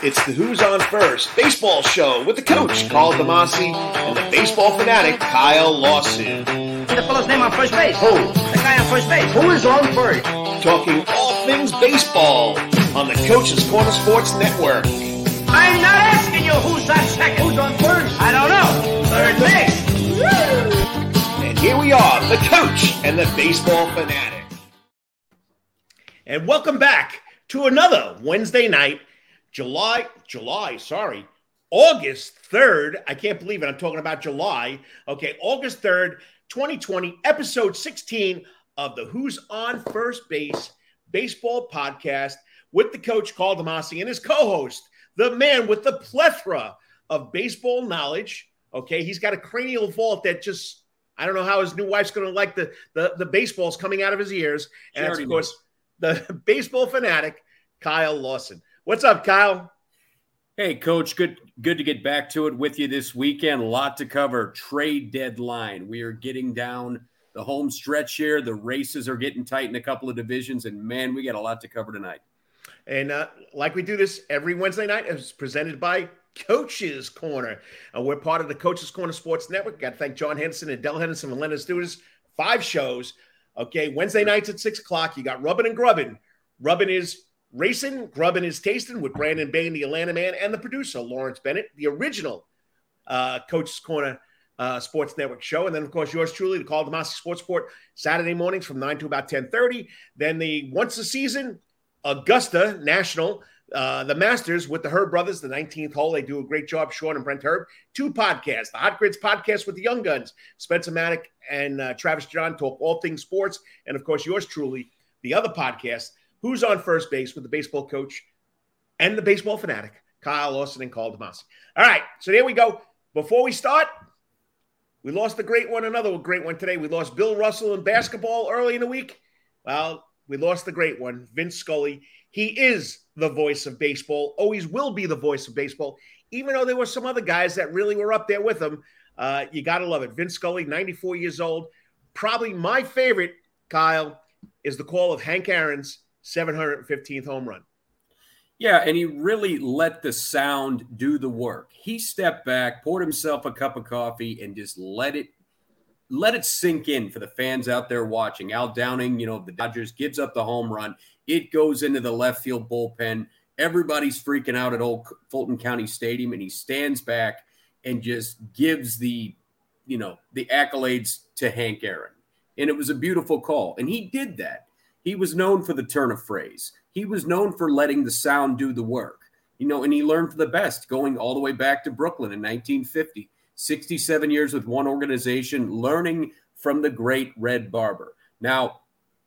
It's the Who's On First baseball show with the coach, Carl Damasi, and the baseball fanatic, Kyle Lawson. The fellow's name on first base. Who? The guy on first base. Who is on first? Talking all things baseball on the Coach's Corner Sports Network. I'm not asking you who's on second. Who's on first? I don't know. Third base. And here we are, the coach and the baseball fanatic. And welcome back to another Wednesday night, July, July, sorry, August 3rd. I can't believe it. I'm talking about July. Okay, August 3rd, 2020, episode 16 of the Who's on First Base Baseball Podcast with the coach, Carl DeMasi, and his co host, the man with the plethora of baseball knowledge. Okay, he's got a cranial vault that just, I don't know how his new wife's going to like the, the, the baseballs coming out of his ears. And that's, of course, the baseball fanatic, Kyle Lawson. What's up, Kyle? Hey, coach. Good, good to get back to it with you this weekend. A lot to cover. Trade deadline. We are getting down the home stretch here. The races are getting tight in a couple of divisions, and man, we got a lot to cover tonight. And uh, like we do this every Wednesday night, it's presented by Coach's Corner. Uh, we're part of the Coach's Corner Sports Network. Got to thank John Henderson and Del Henderson and Leonard Stewart. Five shows. Okay, Wednesday nights at six o'clock. You got Rubbin and Grubbin. Rubbin is racing, grubbing is tasting with Brandon Bain, the Atlanta man, and the producer Lawrence Bennett, the original uh, Coach's Corner uh, Sports Network show, and then of course yours truly, the Call the Master Sports Sport, Saturday mornings from nine to about ten thirty. Then the once a season Augusta National. Uh, the Masters with the Herb brothers, the 19th hole. They do a great job, Sean and Brent Herb. Two podcasts, the Hot Grids podcast with the Young Guns, Spencer Maddock and uh, Travis John talk all things sports. And of course, yours truly, the other podcast, Who's on First Base with the baseball coach and the baseball fanatic, Kyle Lawson and Carl Damasi. All right, so there we go. Before we start, we lost the great one, another great one today. We lost Bill Russell in basketball early in the week. Well, we lost the great one, Vin Scully. He is the voice of baseball, always will be the voice of baseball, even though there were some other guys that really were up there with him. Uh, you got to love it. Vin Scully, 94 years old. Probably my favorite, Kyle, is the call of Hank Aaron's 715th home run. Yeah, and he really let the sound do the work. He stepped back, poured himself a cup of coffee, and just let it let it sink in for the fans out there watching. Al Downing, you know, the Dodgers gives up the home run. It goes into the left field bullpen. Everybody's freaking out at old Fulton County Stadium, and he stands back and just gives the, you know, the accolades to Hank Aaron. And it was a beautiful call. And he did that. He was known for the turn of phrase. He was known for letting the sound do the work. You know, and he learned for the best going all the way back to Brooklyn in 1950. 67 years with one organization, learning from the great Red Barber. Now,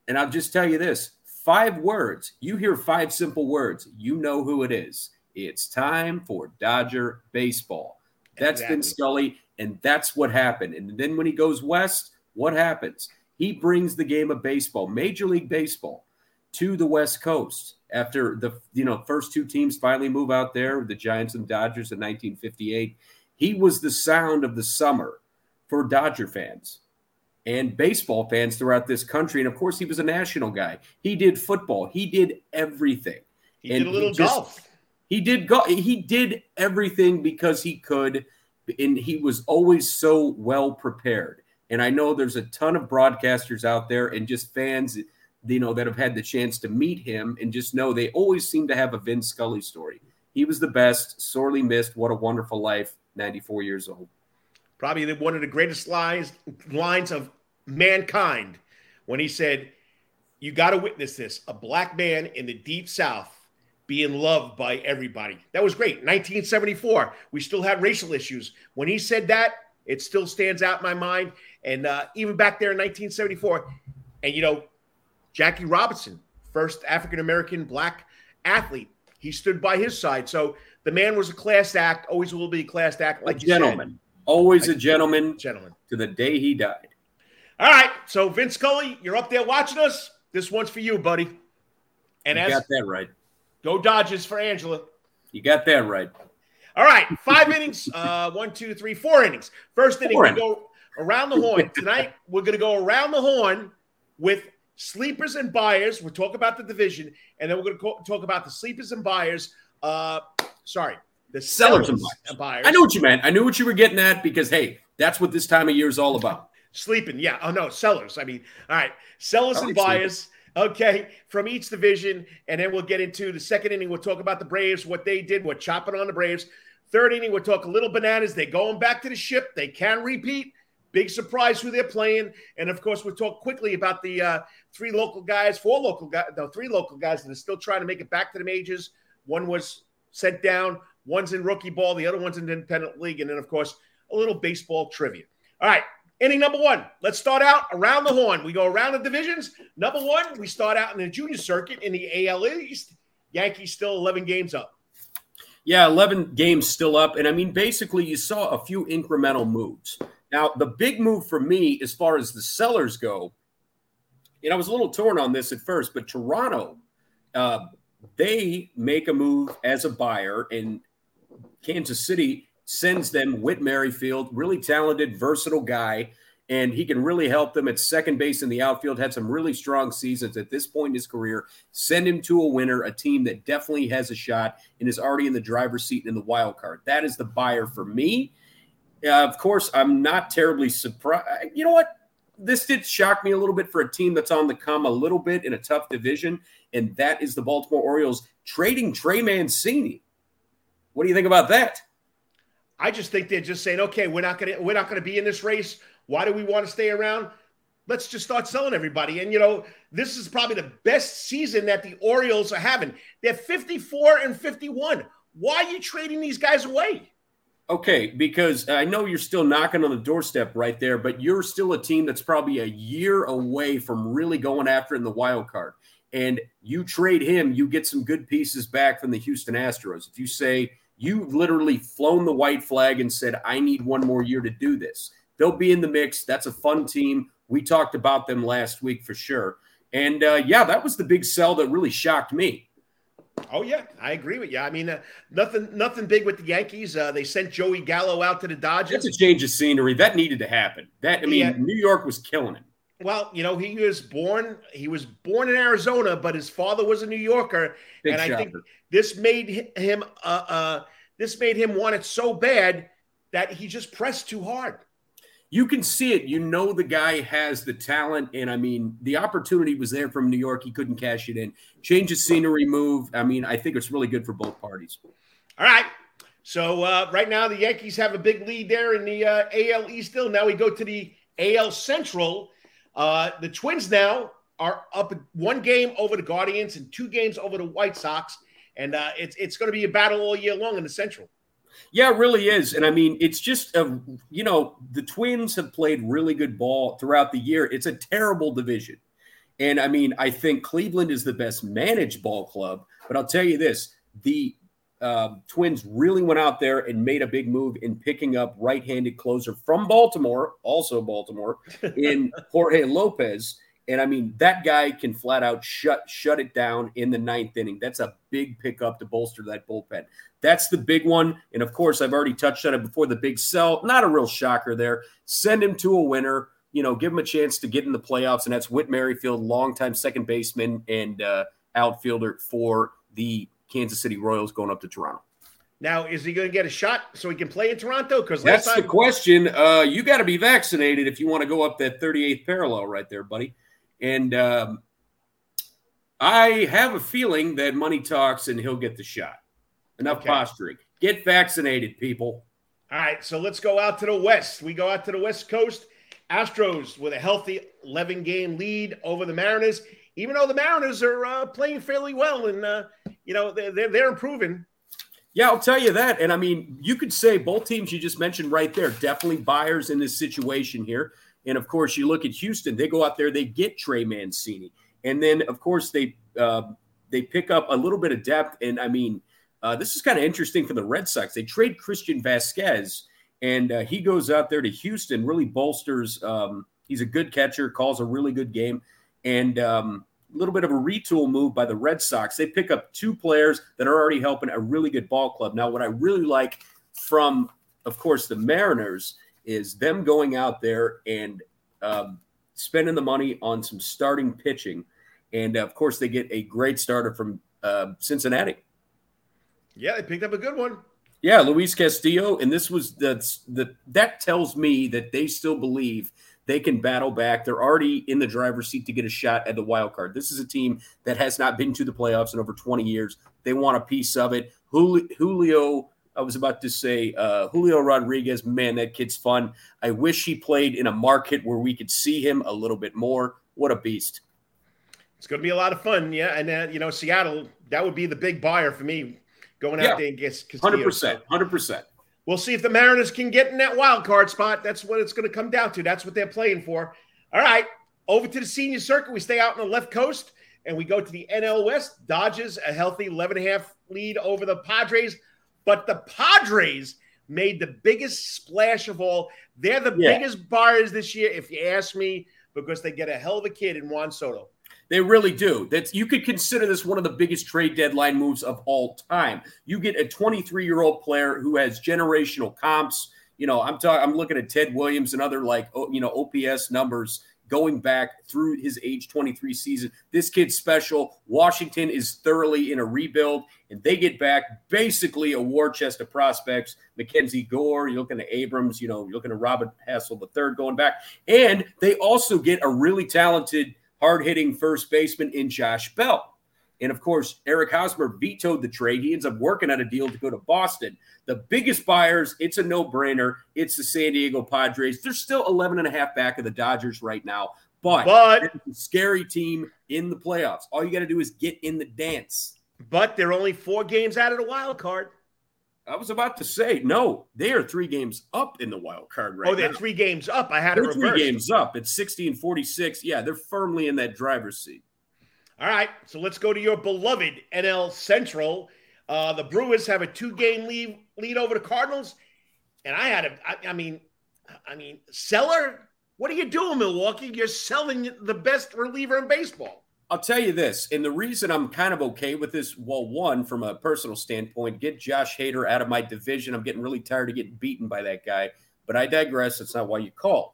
and I'll just tell you this five words. You hear five simple words, you know who it is. It's time for Dodger baseball. That's exactly. Vin Scully, and that's what happened. And then when he goes west, what happens? He brings the game of baseball, Major League Baseball, to the West Coast after the you know first two teams finally move out there, the Giants and Dodgers in 1958. He was the sound of the summer for Dodger fans and baseball fans throughout this country. And of course, he was a national guy. He did football. He did everything. He and did a little he just, golf. He did go. He did everything because he could, and he was always so well prepared. And I know there's a ton of broadcasters out there and just fans, you know, that have had the chance to meet him and just know they always seem to have a Vin Scully story. He was the best, sorely missed. What a wonderful life. 94 years old. Probably one of the greatest lines lines of mankind when he said, "You got to witness this: a black man in the deep South being loved by everybody." That was great. 1974, we still had racial issues. When he said that, it still stands out in my mind. And uh, even back there in 1974, and you know, Jackie Robinson, first African American black athlete, he stood by his side. So the man was a class act, always will be a class act, like a gentleman. Said. Always like a gentleman, gentleman to the day he died. All right, so Vin Scully, you're up there watching us. This one's for you, buddy. And you as, got that right. Go Dodgers for Angela. You got that right. All right, five innings. Uh, one, two, three, four innings. First inning, we go around the horn. Tonight, we're going to go around the horn with sleepers and buyers. We'll talk about the division, and then we're going to talk about the sleepers and buyers. Uh, Sorry, the Sellers and sellers buyers. buyers. I knew what you meant. I knew what you were getting at because hey, that's what this time of year is all about. Sleeping, yeah. Oh no, sellers. I mean, all right, sellers I and like sleeping. buyers. Okay, from each division, and then we'll get into the second inning. We'll talk about the Braves, what they did, what chopping on the Braves. Third inning, we'll talk a little bananas. They're going back to the ship. They can repeat. Big surprise who they're playing, and of course, we'll talk quickly about the uh, three local guys, four local guys, no, three local guys that are still trying to make it back to the majors. One was sent down. One's in rookie ball. The other one's in the independent league, and then of course, a little baseball trivia. All right, Inning number one. Let's start out around the horn. We go around the divisions. Number one, we start out in the junior circuit in the AL East. Yankees still 11 games up. Yeah, 11 games still up. And I mean, basically, you saw a few incremental moves. Now, the big move for me, as far as the sellers go, and I was a little torn on this at first, but Toronto, uh, they make a move as a buyer, and Kansas City sends them Whit Merrifield, really talented, versatile guy, and he can really help them at second base in the outfield. Had some really strong seasons at this point in his career. Send him to a winner, a team that definitely has a shot and is already in the driver's seat in the wild card. That is the buyer for me. Uh, of course, I'm not terribly surprised. You know what? This did shock me a little bit for a team that's on the come a little bit in a tough division, and that is the Baltimore Orioles trading Trey Mancini. What do you think about that? I just think they're just saying, okay, we're not gonna we're not gonna be in this race. Why do we want to stay around? Let's just start selling everybody. And you know, this is probably the best season that the Orioles are having. They're 54 and 51. Why are you trading these guys away? Okay, because I know you're still knocking on the doorstep right there, but you're still a team that's probably a year away from really going after in the wild card. And you trade him, you get some good pieces back from the Houston Astros. If you say you've literally flown the white flag and said, I need one more year to do this, they'll be in the mix. That's a fun team. We talked about them last week for sure. And uh, yeah, that was the big sell that really shocked me. Oh yeah, I agree with you. I mean, uh, nothing, nothing big with the Yankees. Uh, they sent Joey Gallo out to the Dodgers. That's a change of scenery. That needed to happen. That I mean, Yeah. New York was killing him. Well, you know, he was born. He was born in Arizona, but his father was a New Yorker, Big and I think this made him. Uh, uh, this made him want it so bad that he just pressed too hard. You can see it. You know the guy has the talent, and I mean the opportunity was there from New York. He couldn't cash it in. Change of scenery move. I mean, I think it's really good for both parties. All right. So uh, right now the Yankees have a big lead there in the uh, AL East. Still, now we go to the AL Central. Uh, the Twins now are up one game over the Guardians and two games over the White Sox, and uh, it's it's going to be a battle all year long in the Central. Yeah, it really is. And I mean, it's just a you know the Twins have played really good ball throughout the year. It's a terrible division, and I mean, I think Cleveland is the best managed ball club. But I'll tell you this: the uh, Twins really went out there and made a big move in picking up right-handed closer from Baltimore, also Baltimore, in Jorge Lopez. And I mean, that guy can flat out shut shut it down in the ninth inning. That's a big pickup to bolster that bullpen. That's the big one. And of course, I've already touched on it before. The big sell, not a real shocker there. Send him to a winner. You know, give him a chance to get in the playoffs, and that's Whit Merrifield, longtime second baseman and uh, outfielder for the Kansas City Royals, going up to Toronto. Now, is he going to get a shot so he can play in Toronto? Because That's the question. Uh, you got to be vaccinated if you want to go up that 38th parallel right there, buddy. And um, I have a feeling that money talks and he'll get the shot. Enough Okay. posturing. Get vaccinated, people. all right. So let's go out to the West. We go out to the West Coast. Astros with a healthy 11 game lead over the Mariners. Even though the Mariners are uh, playing fairly well, and uh, you know they're, they're they're improving. Yeah, I'll tell you that. And I mean, you could say both teams you just mentioned right there, definitely buyers in this situation here. And of course, you look at Houston; they go out there, they get Trey Mancini, and then of course they uh, they pick up a little bit of depth. And I mean, uh, this is kind of interesting for the Red Sox. They trade Christian Vázquez, and uh, he goes out there to Houston, really bolsters. Um, he's a good catcher, calls a really good game, and um, a little bit of a retool move by the Red Sox. They pick up two players that are already helping a really good ball club. Now, what I really like from, of course, the Mariners is them going out there and um, spending the money on some starting pitching. And of course, they get a great starter from uh, Cincinnati. Yeah, they picked up a good one. Yeah, Luis Castillo, and this was that's the that tells me that they still believe they can battle back. They're already in the driver's seat to get a shot at the wild card. This is a team that has not been to the playoffs in over 20 years. They want a piece of it. Julio, I was about to say uh, Julio Rodriguez. Man, that kid's fun. I wish he played in a market where we could see him a little bit more. What a beast! It's going to be a lot of fun. Yeah, and uh, you know Seattle, that would be the big buyer for me going out there and get hundred percent, hundred percent. We'll see if the Mariners can get in that wild card spot. That's what it's going to come down to. That's what they're playing for. All right, over to the senior circuit. We stay out on the left coast and we go to the NL West. Dodgers a healthy 11 and a half lead over the Padres, but the Padres made the biggest splash of all. They're the yeah. biggest buyers this year, if you ask me, because they get a hell of a kid in Juan Soto. They really do. That's you could consider this one of the biggest trade deadline moves of all time. You get a 23 year old player who has generational comps. You know, I'm talking. I'm looking at Ted Williams and other like you know OPS numbers going back through his age 23 season. This kid's special. Washington is thoroughly in a rebuild, and they get back basically a war chest of prospects. Mackenzie Gore, you're looking at Abrams, you know, you're looking at Robert Hassell III going back. And they also get a really talented hard hitting first baseman in Josh Bell. And of course, Eric Hosmer vetoed the trade. He ends up working on a deal to go to Boston. The biggest buyers, it's a no brainer. It's the San Diego Padres. They're still 11 and a half back of the Dodgers right now, but, but a scary team in the playoffs. All you got to do is get in the dance. But they're only four games out of the wild card. I was about to say no. They are three games up in the wild card right now. Oh, they're now. three games up. I had they're three games up. It's 60 and 46. Yeah, they're firmly in that driver's seat. All right, so let's go to your beloved NL Central. Uh, the Brewers have a two-game lead lead over the Cardinals, and I had a. I, I mean, I mean, seller. What are you doing, Milwaukee? You're selling the best reliever in baseball. I'll tell you this, and the reason I'm kind of okay with this, well, one, from a personal standpoint, get Josh Hader out of my division. I'm getting really tired of getting beaten by that guy, but I digress. That's not why you called.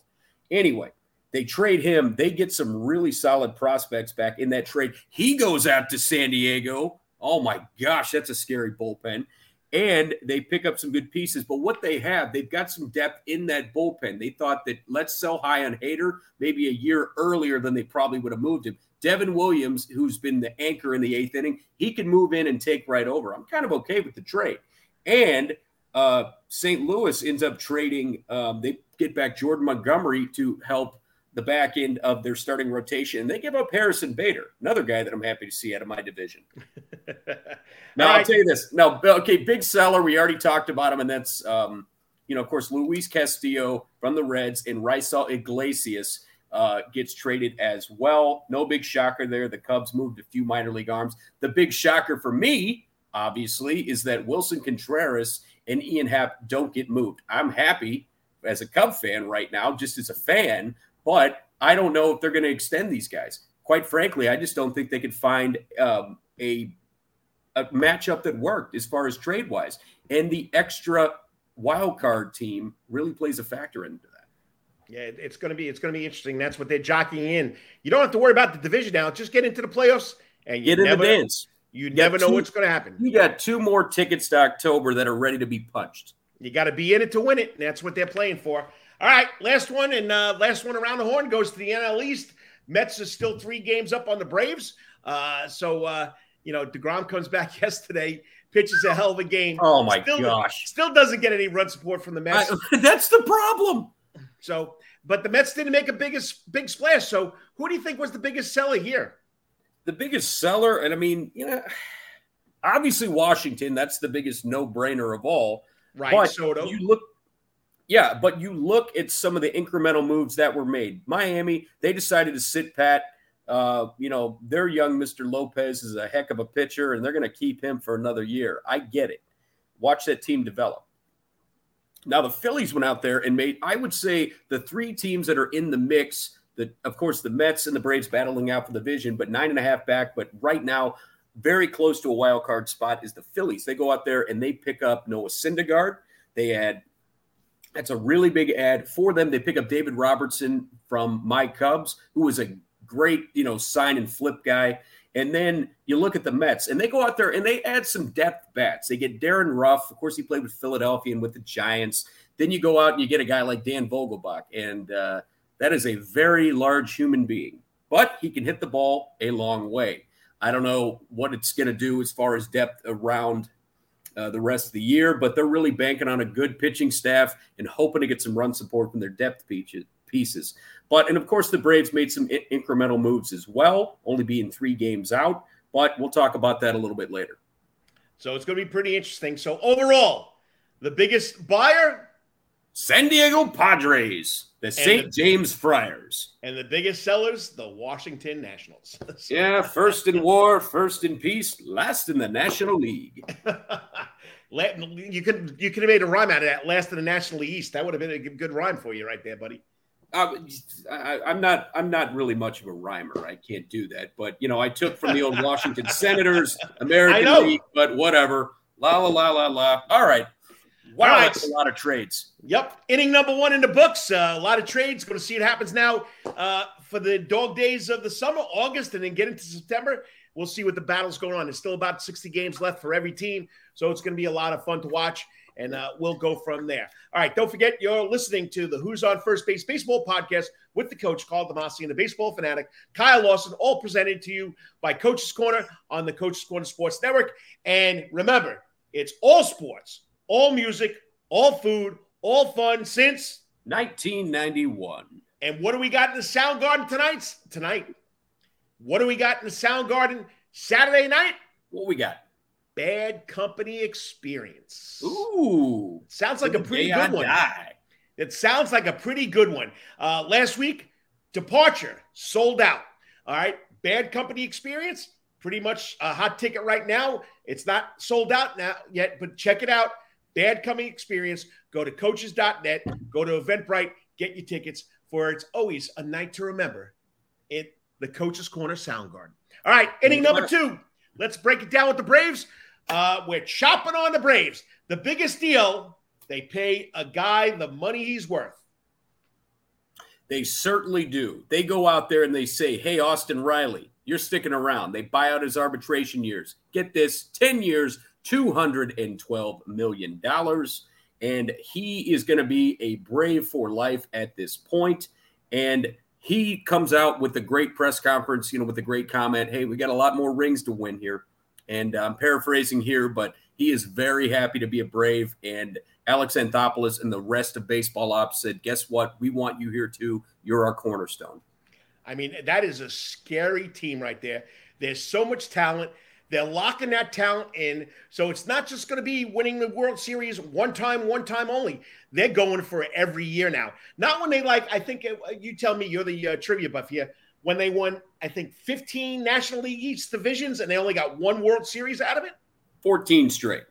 Anyway, they trade him. They get some really solid prospects back in that trade. He goes out to San Diego. Oh my gosh, that's a scary bullpen. And they pick up some good pieces. But what they have, they've got some depth in that bullpen. They thought that let's sell high on Hader maybe a year earlier than they probably would have moved him. Devin Williams, who's been the anchor in the eighth inning, he can move in and take right over. I'm kind of okay with the trade. And uh, St. Louis ends up trading, um, they get back Jordan Montgomery to help the back end of their starting rotation. And they give up Harrison Bader, another guy that I'm happy to see out of my division. now, right. I'll tell you this. Now, okay, big seller. We already talked about him, and that's, um, you know, of course, Luis Castillo from the Reds and Raisel Iglesias uh, gets traded as well. No big shocker there. The Cubs moved a few minor league arms. The big shocker for me, obviously, is that Willson Contreras and Ian Happ don't get moved. I'm happy as a Cub fan right now, just as a fan, but I don't know if they're going to extend these guys. Quite frankly, I just don't think they could find um, a a matchup that worked as far as trade wise. And the extra wild card team really plays a factor into that. Yeah, it's going to be it's going to be interesting. That's what they're jockeying in. You don't have to worry about the division now. Just get into the playoffs and get in never, the dance. You, you never know what's going to happen. You got two more tickets to October that are ready to be punched. You got to be in it to win it. And that's what they're playing for. All right, last one and uh, last one around the horn goes to the NL East. Mets is still three games up on the Braves. Uh, so uh, you know, Degrom comes back yesterday, pitches a hell of a game. Oh my still, gosh! Still doesn't get any run support from the Mets. I, that's the problem. So, but the Mets didn't make a biggest big splash. So, who do you think was the biggest seller here? The biggest seller, and I mean, you know, obviously Washington. That's the biggest no-brainer of all. Right. But Soto. You look, yeah, but you look at some of the incremental moves that were made. Miami, they decided to sit pat. Uh, you know, their young Mr. Lopez is a heck of a pitcher, and they're going to keep him for another year. I get it. Watch that team develop. Now the Phillies went out there and made, I would say, the three teams that are in the mix. That of course the Mets and the Braves battling out for the division, but nine and a half back. But right now, very close to a wild card spot is the Phillies. They go out there and they pick up Noah Syndergaard. They add that's a really big ad for them. They pick up David Robertson from my Cubs, who was a great, you know, sign and flip guy. And then you look at the Mets, and they go out there and they add some depth bats. They get Darin Ruf. Of course, he played with Philadelphia and with the Giants. Then you go out and you get a guy like Dan Vogelbach, and uh, that is a very large human being, but he can hit the ball a long way. I don't know what it's going to do as far as depth around uh, the rest of the year, but they're really banking on a good pitching staff and hoping to get some run support from their depth pieces. But, and of course, the Braves made some I- incremental moves as well, only being three games out, but we'll talk about that a little bit later. So it's going to be pretty interesting. So, overall, the biggest buyer San Diego Padres, the St. James Friars. And the biggest sellers, the Washington Nationals. so. Yeah, first in war, first in peace, last in the National League. you could you could have made a rhyme out of that. Last in the National East. That would have been a good rhyme for you right there, buddy. Uh, I, I'm not. I'm not really much of a rhymer. I can't do that. But you know, I took from the old Washington Senators, American League. But whatever. La la la la la. All right. Wow, right. that's a lot of trades. Yep. Inning number one in the books. Uh, a lot of trades. Going to see what happens now uh, for the dog days of the summer, August, and then get into September. We'll see what the battle's going on. There's still about 60 games left for every team. So it's going to be a lot of fun to watch. And uh, we'll go from there. All right. Don't forget, you're listening to the Who's on First Base Baseball podcast with the coach called Demasi and the Baseball Fanatic, Kyle Lawson, all presented to you by Coach's Corner on the Coach's Corner Sports Network. And remember, it's all sports all music, all food, all fun since 1991. And what do we got in the Sound Garden tonight? Tonight. What do we got in the Sound Garden Saturday night? What we got? Bad Company Experience. Ooh. Sounds like a pretty good one. Die. It sounds like a pretty good one. Uh, last week, Departure sold out. All right. Bad Company Experience, pretty much a hot ticket right now. It's not sold out now yet, but check it out. Bad coming experience. Go to coaches.net, go to Eventbrite, get your tickets for it's always a night to remember in the Coach's Corner sound Soundgarden. All right, inning number two. Let's break it down with the Braves. Uh, we're chopping on the Braves. The biggest deal, they pay a guy the money he's worth. They certainly do. They go out there and they say, Hey, Austin Riley, you're sticking around. They buy out his arbitration years. Get this 10 years, $212 million. And he is going to be a Brave for life at this point. And he comes out with a great press conference, you know, with a great comment. Hey, we got a lot more rings to win here. And uh, I'm paraphrasing here, but he is very happy to be a Brave. And Alex Anthopoulos and the rest of baseball ops said, guess what? We want you here too. You're our cornerstone. I mean, that is a scary team right there. There's so much talent. They're locking that talent in. So it's not just going to be winning the World Series one time, one time only. They're going for every year now. Not when they like, I think uh, you tell me you're the uh, trivia buff here. When they won, I think 15 National League East divisions and they only got one World Series out of it? 14 straight.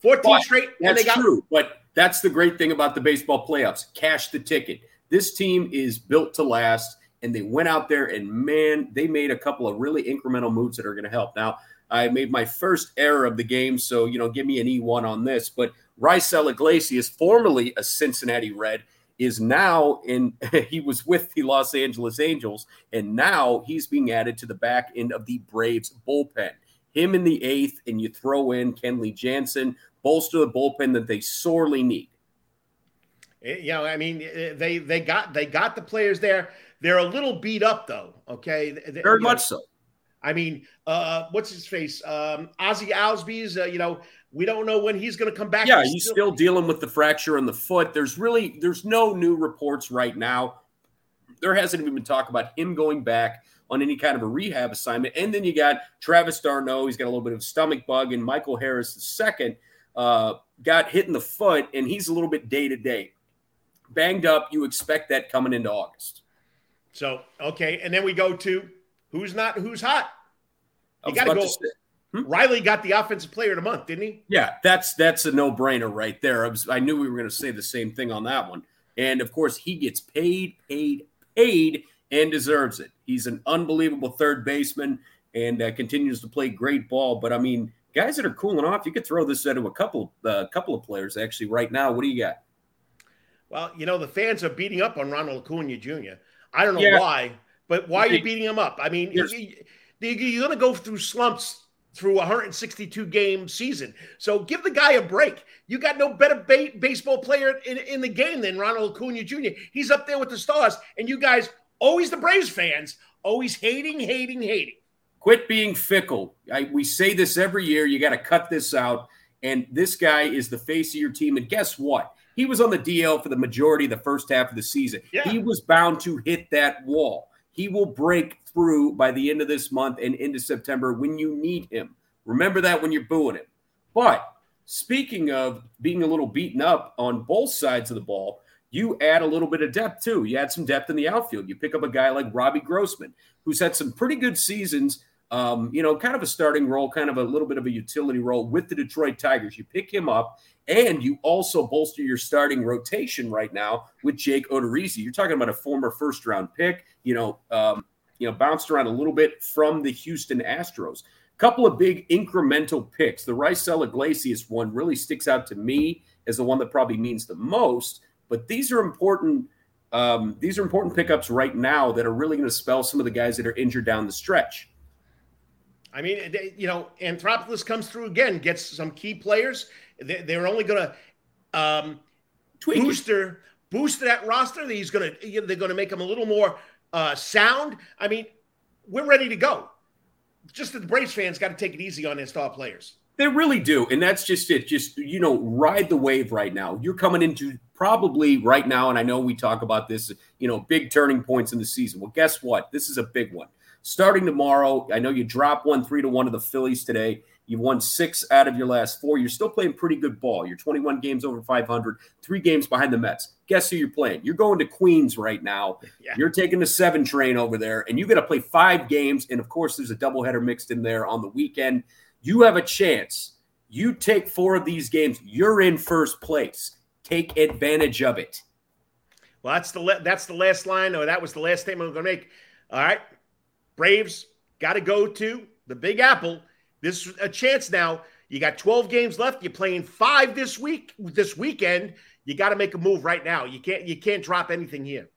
14 but straight. That's got- true. But that's the great thing about the baseball playoffs cash the ticket. This team is built to last and they went out there and man, they made a couple of really incremental moves that are going to help. Now, I made my first error of the game, so you know, give me an E1 on this. But Raisel Iglesias, formerly a Cincinnati Red, is now in. he was with the Los Angeles Angels, and now he's being added to the back end of the Braves bullpen. Him in the eighth, and you throw in Kenley Jansen, bolster the bullpen that they sorely need. Eh, you know, I mean, eh, they they got they got the players there. They're a little beat up though. Okay, very much know, so. I mean, uh, what's his face? Um, Ozzie Albies, uh, you know, we don't know when he's going to come back. Yeah, he's still, still dealing with the fracture in the foot. There's really there's no new reports right now. There hasn't even been talk about him going back on any kind of a rehab assignment. And then you got Travis d'Arnaud. He's got a little bit of stomach bug, and Michael Harris, the second, uh, got hit in the foot, and he's a little bit day to day, banged up. You expect that coming into August. So okay, and then we go to Who's not? Who's hot? You got to go. Hmm? Riley got the offensive player of the month, didn't he? Yeah, that's that's a no brainer right there. I, was, I knew we were going to say the same thing on that one. And of course, he gets paid, paid, paid, and deserves it. He's an unbelievable third baseman and uh, continues to play great ball. But I mean, guys that are cooling off, you could throw this into a couple, a uh, couple of players actually right now. What do you got? Well, you know the fans are beating up on Ronald Acuna Jr. I don't know yeah. why But why are you beating him up? I mean, you, you're going to go through slumps through a 162 game season. So give the guy a break. You got no better ba- baseball player in, in the game than Ronald Acuna Jr. He's up there with the stars, and you guys, always the Braves fans, always hating, hating, hating. Quit being fickle. I, we say this every year. You got to cut this out. And this guy is the face of your team. And guess what? He was on the DL for the majority of the first half of the season. Yeah. He was bound to hit that wall. He will break through by the end of this month and into September when you need him. Remember that when you're booing him. But speaking of being a little beaten up on both sides of the ball, you add a little bit of depth too. You add some depth in the outfield. You pick up a guy like Robbie Grossman, who's had some pretty good seasons. Um, you know, kind of a starting role, kind of a little bit of a utility role with the Detroit Tigers. You pick him up, and you also bolster your starting rotation right now with Jake Odorizzi. You're talking about a former first round pick. You know, um, you know, bounced around a little bit from the Houston Astros. Couple of big incremental picks. The Raisel Iglesias one really sticks out to me as the one that probably means the most. But these are important. Um, these are important pickups right now that are really going to spell some of the guys that are injured down the stretch. I mean, they, you know, Anthopoulos comes through again, gets some key players. They, are only going to um, booster boost that roster. He's going to they're going to make him a little more uh, sound. I mean, we're ready to go. Just that the Braves fans got to take it easy on their star players. They really do, and that's just it. Just you know, ride the wave right now. You're coming into probably right now, and I know we talk about this. You know, big turning points in the season. Well, guess what? This is a big one. Starting tomorrow, I know you dropped one three to one to the Phillies today. You've won six out of your last four. You're still playing pretty good ball. You're 21 games over 500, three games behind the Mets. Guess who you're playing? You're going to Queens right now. Yeah. You're taking the seven train over there, and you got to play five games. And of course, there's a doubleheader mixed in there on the weekend. You have a chance. You take four of these games, you're in first place. Take advantage of it. Well, that's the that's the last line, or that was the last statement I'm going to make. All right, Braves got to go to the Big Apple this is a chance now. You got 12 games left. You're playing five this week, this weekend. You got to make a move right now. You can't you can't drop anything here.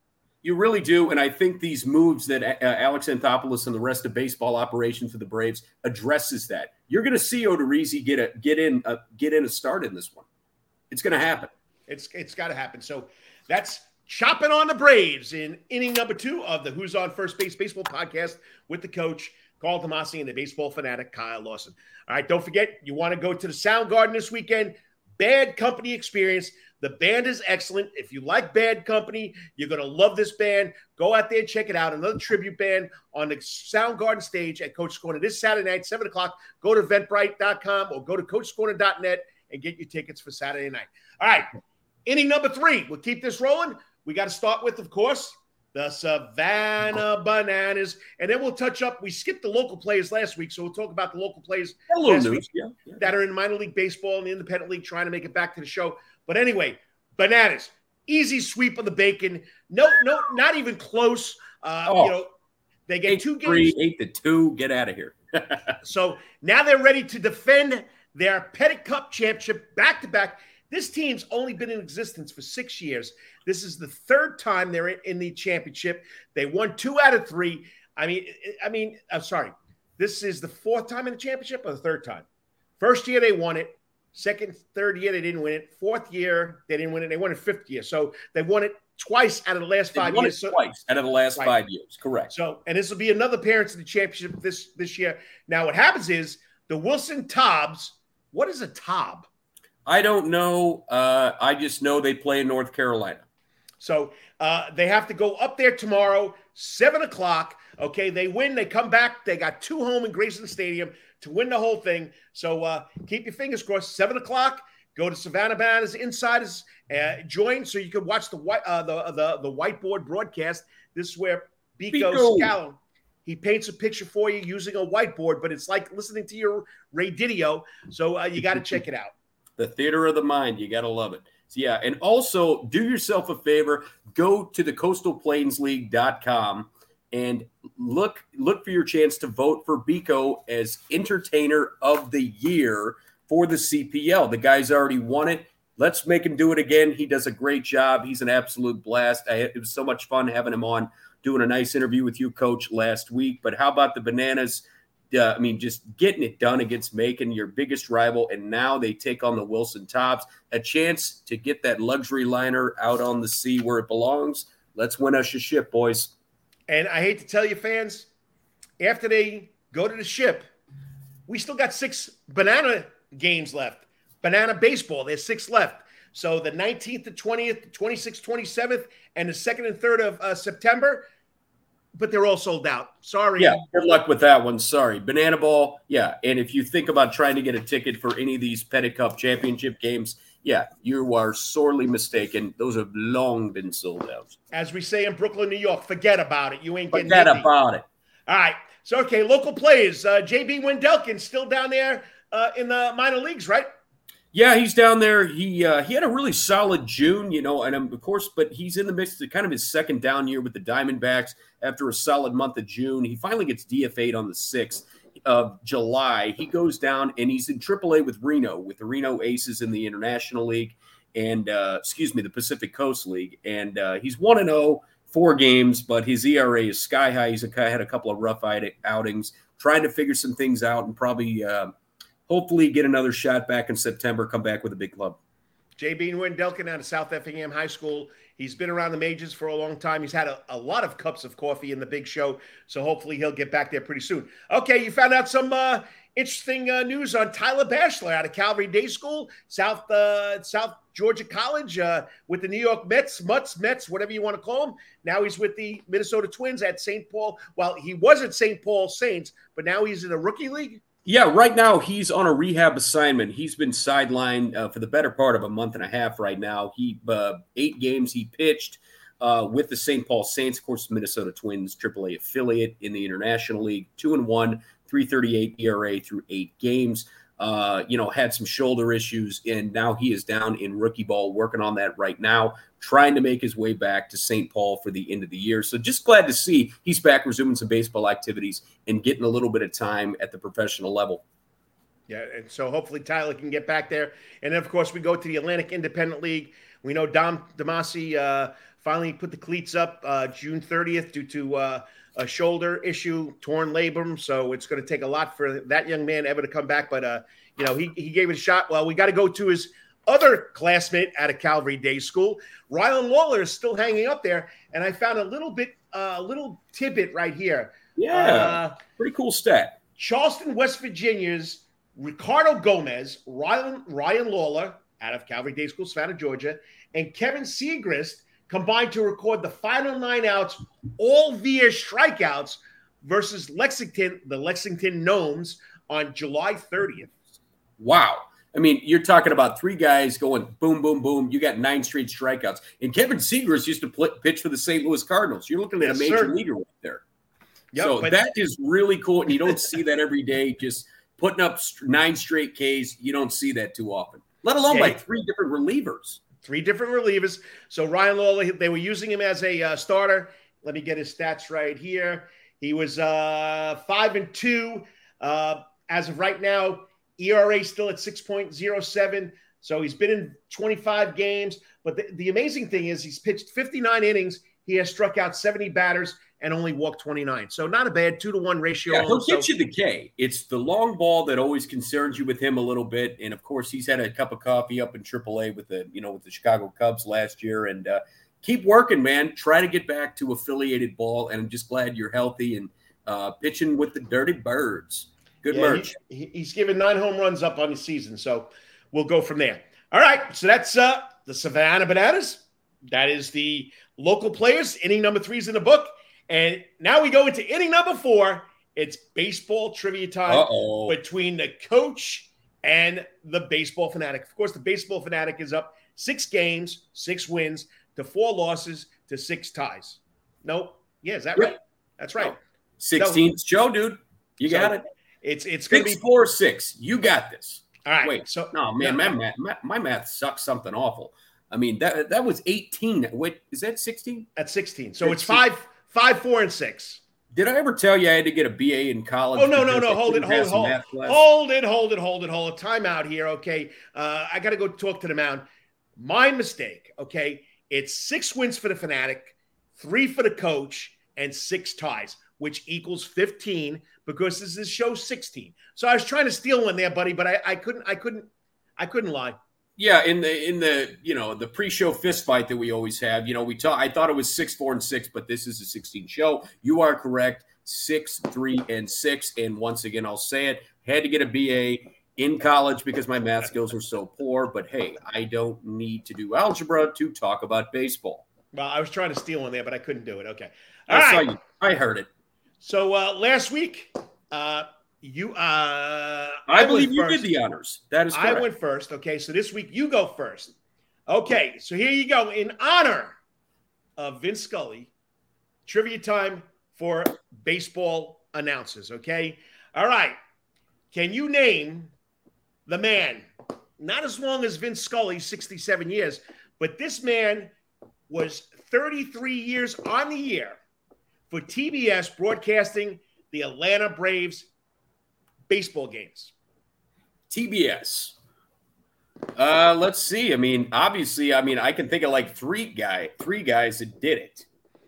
You really do, and I think these moves that uh, Alex Anthopoulos and the rest of baseball operations for the Braves addresses that. You're going to see Odorizzi get a get in a, get in a start in this one. It's going to happen. It's it's got to happen. So that's chopping on the Braves in inning number two of the Who's on First Base Baseball podcast with the coach. Carl Tomasi and the baseball fanatic Kyle Lawson. All right, don't forget, you want to go to the Sound Garden this weekend. Bad Company experience. The band is excellent. If you like Bad Company, you're going to love this band. Go out there and check it out. Another tribute band on the Soundgarden stage at Coach Corner this Saturday night, 7 o'clock. Go to eventbrite.com or go to coachcorner.net and get your tickets for Saturday night. All right, inning number three. We'll keep this rolling. We got to start with, of course, the Savannah Bananas. And then we'll touch up. We skipped the local players last week, so we'll talk about the local players news, yeah, yeah. that are in minor league baseball and the independent league trying to make it back to the show. But anyway, Bananas, easy sweep of the bacon. No, no, not even close. Uh, oh, you know, they get eight two games. Three, eight to two. Get out of here. so now they're ready to defend their Petitt Cup championship back to back. This team's only been in existence for six years. This is the third time they're in the championship. They won two out of three. I mean, I mean, I'm sorry. This is the fourth time in the championship or the third time. First year they won it. Second, third year they didn't win it. Fourth year they didn't win it. They won it fifth year. So they won it twice out of the last five years. So, twice out of the last right. five years. Correct. So, and this will be another appearance in the championship this this year. Now, what happens is the Wilson Tobs. What is a Tob? I don't know. Uh, I just know they play in North Carolina. So uh, they have to go up there tomorrow, seven o'clock. Okay, they win, they come back. They got two home in Grayson Stadium to win the whole thing. So uh, keep your fingers crossed. Seven o'clock. Go to Savannah Bananas Insiders. Uh, join so you can watch the white uh, the, the the whiteboard broadcast. This is where Biko, Biko. Skalon he paints a picture for you using a whiteboard, but it's like listening to your Ray Didio. So uh, you got to check it out. The theater of the mind. You got to love it. So yeah, and also do yourself a favor, go to the coastalplainsleague.com and look look for your chance to vote for Biko as entertainer of the year for the CPL. The guy's already won it. Let's make him do it again. He does a great job. He's an absolute blast. I, it was so much fun having him on doing a nice interview with you, Coach, last week. But how about the Bananas? Uh, I mean, just getting it done against Macon, your biggest rival, and now they take on the Wilson Tobs. A chance to get that luxury liner out on the sea where it belongs. Let's win us a ship, boys. And I hate to tell you, fans, after they go to the ship, we still got six banana games left. Banana baseball, there's six left. So the 19th to 20th, 26th, 27th, and the 2nd and 3rd of uh, September, but they're all sold out. Sorry. Yeah, good luck with that one. Sorry. Banana Ball, yeah. And if you think about trying to get a ticket for any of these Petitt Cup championship games, yeah, you are sorely mistaken. Those have long been sold out. As we say in Brooklyn, New York, forget about it. You ain't getting Forget about it. All right. So, okay, local players. Uh, JB Wendelken still down there uh, in the minor leagues, right? Yeah, he's down there. He uh, he had a really solid June, you know, and um, of course, but he's in the midst of kind of his second down year with the Diamondbacks after a solid month of June. He finally gets DFA'd on the sixth of July. He goes down and he's in AAA with Reno, with the Reno Aces in the International League, and uh, excuse me, the Pacific Coast League, and uh, he's one and zero, four games, but his ERA is sky high. He's had a couple of rough outings, trying to figure some things out, and probably. Uh, hopefully get another shot back in September, come back with a big club. J. Bean Wendelken out of South Effingham High School. He's been around the majors for a long time. He's had a, a, lot of cups of coffee in the big show. So hopefully he'll get back there pretty soon. Okay, you found out some uh, interesting uh, news on Tyler Bachelor out of Calvary Day School, South uh, South Georgia College, uh, with the New York Mets, Mutts, Mets, whatever you want to call them. Now he's with the Minnesota Twins at St. Paul. Well, he was at St. Paul Saints, but now he's in a rookie league. Yeah, right now he's on a rehab assignment. He's been sidelined uh, for the better part of a month and a half right now. He uh, eight games he pitched uh, with the St. Paul Saints, of course, Minnesota Twins AAA affiliate in the International League. Two and one, 338 ERA through eight games uh, you know, had some shoulder issues, and now he is down in rookie ball, working on that right now, trying to make his way back to St. Paul for the end of the year. So just glad to see he's back resuming some baseball activities and getting a little bit of time at the professional level. Yeah, and so hopefully Tyler can get back there. And then, of course, we go to the Atlantic Independent League. We know Dom Damasi uh, finally put the cleats up uh, June 30th due to uh, a shoulder issue, torn labrum. So it's going to take a lot for that young man ever to come back. But, uh, you know, he, he gave it a shot. Well, we got to go to his other classmate at a Calvary Day School. Rylan Lawler is still hanging up there. And I found a little bit, a uh, little tidbit right here. Yeah. Uh, pretty cool stat. Charleston, West Virginia's Ricardo Gomez, Ryan, Ryan Lawler out of Calvary Day School, Savannah, Georgia, and Kevin Siegrist combined to record the final nine outs, all via strikeouts, versus Lexington, the Lexington Gnomes, on July 30th. Wow. I mean, you're talking about three guys going boom, boom, boom. You got nine straight strikeouts. And Kevin Siegrist used to play, pitch for the St. Louis Cardinals. You're looking at yes, a major sir. leaguer right there. Yep, so but- that is really cool. And you don't see that every day, just putting up nine straight Ks. You don't see that too often, let alone yeah. by three different relievers three different relievers. So Ryan Lawler, they were using him as a uh, starter. Let me get his stats right here. He was uh, five and two uh, as of right now. ERA still at six point zero seven. So he's been in 25 games. But the, the amazing thing is he's pitched 59 innings. He has struck out 70 batters and only walked 29. So not a bad two to one ratio. Yeah, he'll get you the K. It's the long ball that always concerns you with him a little bit. And of course, he's had a cup of coffee up in AAA with the you know with the Chicago Cubs last year. And uh, keep working, man. Try to get back to affiliated ball. And I'm just glad you're healthy and uh, pitching with the Dirty Birds. Good yeah, merch. He, he's given nine home runs up on the season, so we'll go from there. All right, so that's uh, the Savannah Bananas. That is the local players. Inning number three is in the book. And now we go into inning number four. It's baseball trivia time Uh-oh. between the coach and the baseball fanatic. Of course, the baseball fanatic is up six games, six wins to four losses to six ties. Nope. Yeah, is that right? That's right. 16th no. show, dude. You got so it. It's it's going to be four six. You got this. All right. Wait. So no, man, no, my math my, my math sucks something awful. I mean that that was 18. Wait, is that 16? That's 16. So it's five Five, four, and six. Did I ever tell you I had to get a BA in college? Oh no, no, no! Hold it, hold it, hold it, hold it, hold it, hold it, hold it. Time out here, okay? Uh, I got to go talk to the mound. My mistake, okay? It's six wins for the fanatic, three for the coach, and six ties, which equals 15 because this is show 16. So I was trying to steal one there, buddy, but I, I couldn't, I couldn't, I couldn't lie. Yeah, in the in the you know the pre-show fist fight that we always have, you know, we talk. I thought it was six, four, and six, but this is a 16 show. You are correct, six, three, and six. And once again, I'll say it: had to get a BA in college because my math skills were so poor. But hey, I don't need to do algebra to talk about baseball. Well, I was trying to steal one there, but I couldn't do it. Okay, all I right. saw you. I heard it. So uh, last week, uh, you, uh, I, I believe you did the honors. That is correct. I went first. Okay, so this week you go first. Okay, so here you go. In honor of Vin Scully, trivia time for baseball announcers. Okay, all right. Can you name the man? Not as long as Vin Scully, 67 years, but this man was 33 years on the year for TBS broadcasting the Atlanta Braves baseball games? TBS. Uh, let's see. I mean, obviously, I mean, I can think of like three guy, three guys that did it.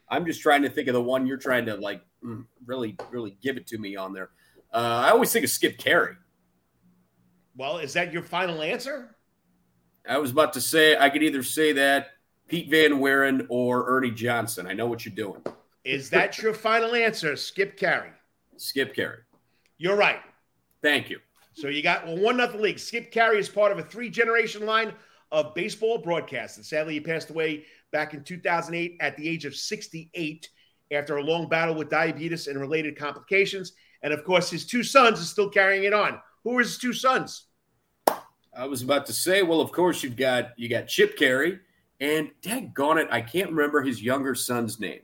I'm just trying to think of the one you're trying to like mm, really, really give it to me on there. Uh, I always think of Skip Caray. Well, is that your final answer? I was about to say I could either say that Pete Van Wieren or Ernie Johnson. I know what you're doing. Is that your final answer, Skip Caray? Skip Caray. You're right. Thank you. So you got well, one nothing league. Skip Caray is part of a three generation line of baseball broadcasters. Sadly, he passed away back in 2008 at the age of 68 after a long battle with diabetes and related complications. And of course, his two sons are still carrying it on. Who are his two sons? I was about to say, well, of course you've got you got Chip Caray, and daggone it, I can't remember his younger son's name.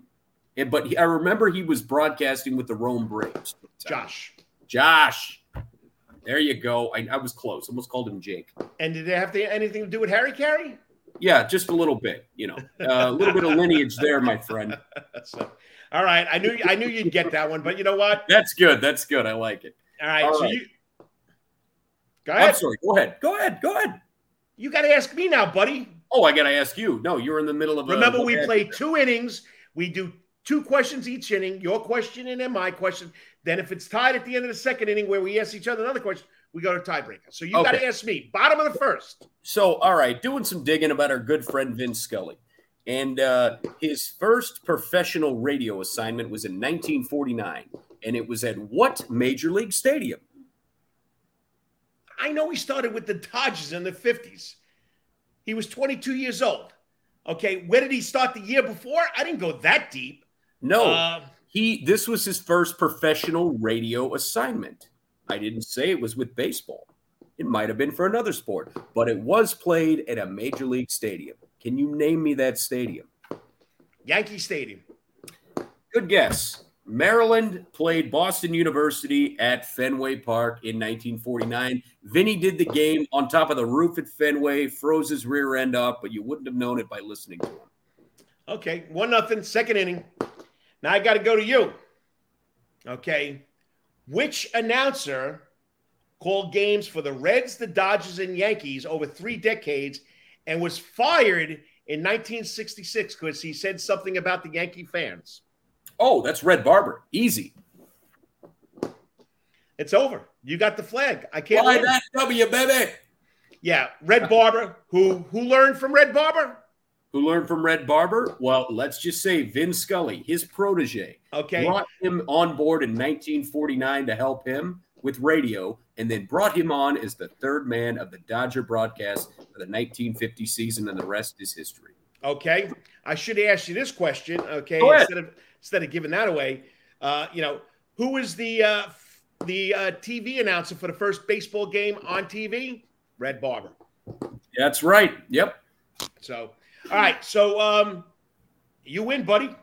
And, but he, I remember he was broadcasting with the Rome Braves. Josh. Josh. There you go. I, I was close. Almost called him Jake. And did it have to, anything to do with Harry Caray? Yeah, just a little bit. You know, uh, a little bit of lineage there, my friend. so, all right, I knew I knew you'd get that one, but you know what? That's good. That's good. I like it. All right. All so right. you go ahead. I'm sorry. Go ahead. Go ahead. Go ahead. You got to ask me now, buddy. Oh, I got to ask you. No, you're in the middle of. Remember, we play two innings. We do two questions each inning. Your question and then my question. Then if it's tied at the end of the second inning where we ask each other another question, we go to tiebreaker. So you okay. got to ask me. Bottom of the first. So, all right, doing some digging about our good friend Vin Scully. And uh, his first professional radio assignment was in 1949. And it was at what major league stadium? I know he started with the Dodgers in the 50s. He was 22 years old. Okay, where did he start the year before? I didn't go that deep. No. Uh, he this was his first professional radio assignment. I didn't say it was with baseball. It might have been for another sport, but it was played at a major league stadium. Can you name me that stadium? Yankee Stadium. Good guess. Maryland played Boston University at Fenway Park in 1949. Vinny did the game on top of the roof at Fenway, froze his rear end up, but you wouldn't have known it by listening to him. Okay, one nothing, second inning. Now I got to go to you. Okay. Which announcer called games for the Reds, the Dodgers, and Yankees over three decades and was fired in 1966 because he said something about the Yankee fans? Oh, that's Red Barber. Easy. It's over. You got the flag. I can't. Why that W, baby? Yeah, Red Barber. Who who learned from Red Barber? Who learned from Red Barber? Well, let's just say Vin Scully, his protege, okay. brought him on board in 1949 to help him with radio, and then brought him on as the third man of the Dodger broadcast for the 1950 season, and the rest is history. Okay, I should ask you this question. Okay, instead of instead of giving that away, uh, you know, who is the uh, the uh, TV announcer for the first baseball game on TV? Red Barber. That's right. Yep. So all right, so um, you win, buddy.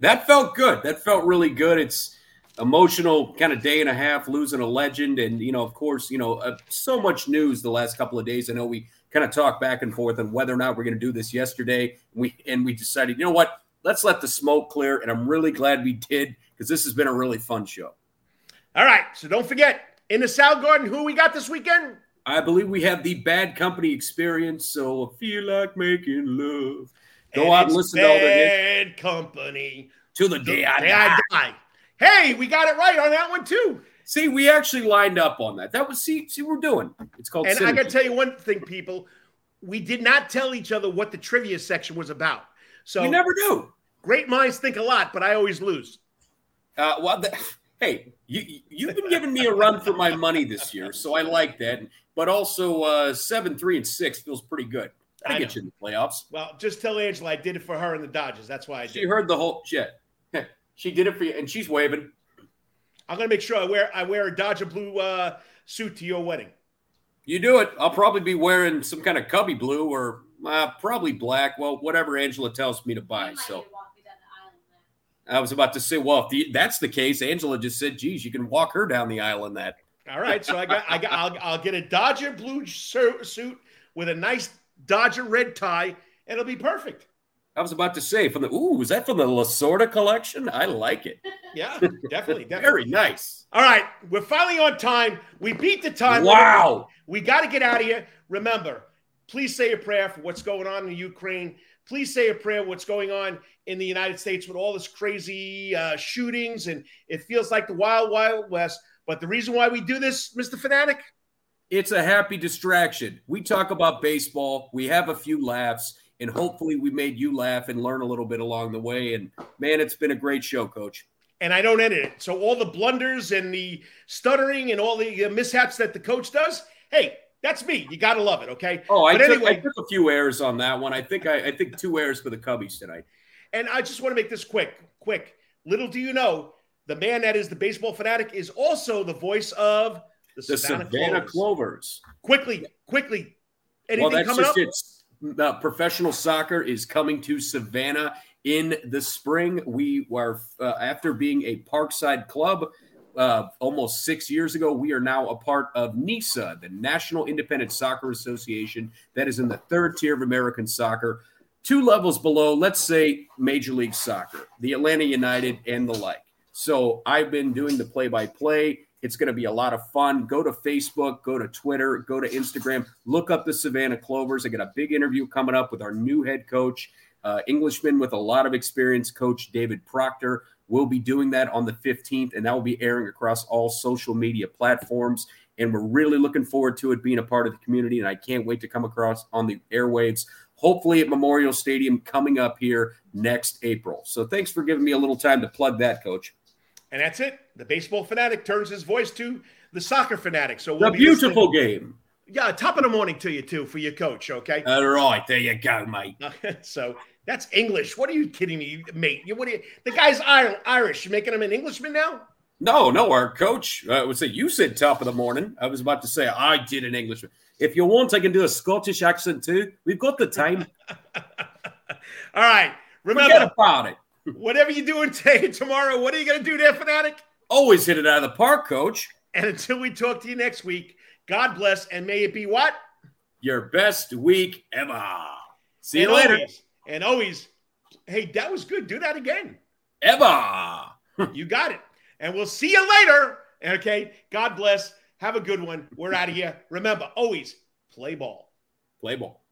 That felt good. That felt really good. It's emotional kind of day and a half losing a legend, and you know, of course, you know, uh, so much news the last couple of days. I know we kind of talked back and forth on whether or not we're going to do this yesterday. We and we decided, you know what? Let's let the smoke clear, and I'm really glad we did because this has been a really fun show. All right, so don't forget in the Sal Garden, who we got this weekend? I believe we have the bad company experience. So I feel like making love. Go and out and listen to all their bad company. To the day I Day die. I die. Hey, we got it right on that one too. See, we actually lined up on that. That was see, see, we're doing. It's called. And I got to tell you one thing, people. We did not tell each other what the trivia section was about. So you never do. great minds think a lot, but I always lose. Uh, well, the, hey, you you've been giving me a run for my money this year, so I like that. But also, uh, seven, three, and six feels pretty good. I I get you in the playoffs. Well, just tell Angela I did it for her and the Dodgers. That's why I did it. She did. heard the whole shit. She did it for you, and she's waving. I'm gonna make sure I wear I wear a Dodger blue uh, suit to your wedding. You do it. I'll probably be wearing some kind of cubby blue or uh, probably black. Well, whatever Angela tells me to buy. So I was about to say, well, if the, that's the case, Angela just said, geez, you can walk her down the aisle in that. All right, so I got I got I'll, I'll get a Dodger blue suit with a nice Dodger red tie, and it'll be perfect. I was about to say, from the, ooh, is that from the Lasorda collection? I like it. Yeah, definitely, definitely. Very nice. All right, we're finally on time. We beat the time. limit. Wow. We got to get out of here. Remember, please say a prayer for what's going on in Ukraine. Please say a prayer what's going on in the United States with all this crazy uh, shootings, and it feels like the wild, wild west. But the reason why we do this, Mr. Fanatic, It's a happy distraction. We talk about baseball, we have a few laughs, and hopefully we made you laugh and learn a little bit along the way. And man, it's been a great show, coach. and I don't edit it. So all the blunders and the stuttering and all the mishaps that the coach does, hey, that's me. You got to love it, okay? Oh, I But took, anyway- I took a few errors on that one. I think I, I think two errors for the Cubbies tonight. And I just want to make this quick, quick. Little do you know, the man that is the baseball fanatic is also the voice of the, The Savannah, Savannah Clovers. Clovers. Quickly, quickly. Anything well, that's coming just up? it. Uh, professional soccer is coming to Savannah in the spring. We were uh, after being a Parkside club uh, almost six years ago, we are now a part of NISA, the National Independent Soccer Association, that is in the third tier of American soccer, two levels below, let's say, Major League Soccer, the Atlanta United, and the like. So I've been doing the play by play. It's going to be a lot of fun. Go to Facebook, go to Twitter, go to Instagram, look up the Savannah Clovers. I got a big interview coming up with our new head coach, uh, Englishman with a lot of experience, Coach David Proctor. We'll be doing that on the 15th, and that will be airing across all social media platforms. And we're really looking forward to it being a part of the community. And I can't wait to come across on the airwaves, hopefully at Memorial Stadium coming up here next April. So thanks for giving me a little time to plug that, Coach. And that's it. The baseball fanatic turns his voice to the soccer fanatic. So The we'll be beautiful listening- game. Yeah, top of the morning to you too for your coach. Okay. All right, there you go, mate. so that's English. What are you kidding me, mate? You what? Are you, the guy's Irish. You making him an Englishman now? No, no, our coach uh, would say you said top of the morning. I was about to say I did an Englishman. If you want, I can do a Scottish accent too. We've got the time. All right. Forget about it. whatever you're doing today tomorrow, what are you going to do there, fanatic? Always hit it out of the park, coach. And until we talk to you next week, God bless and may it be what? Your best week ever. See you and later. Always, and always, hey, that was good. Do that again. Ever. You got it. And we'll see you later. Okay. God bless. Have a good one. We're out of here. Remember, always play ball. Play ball.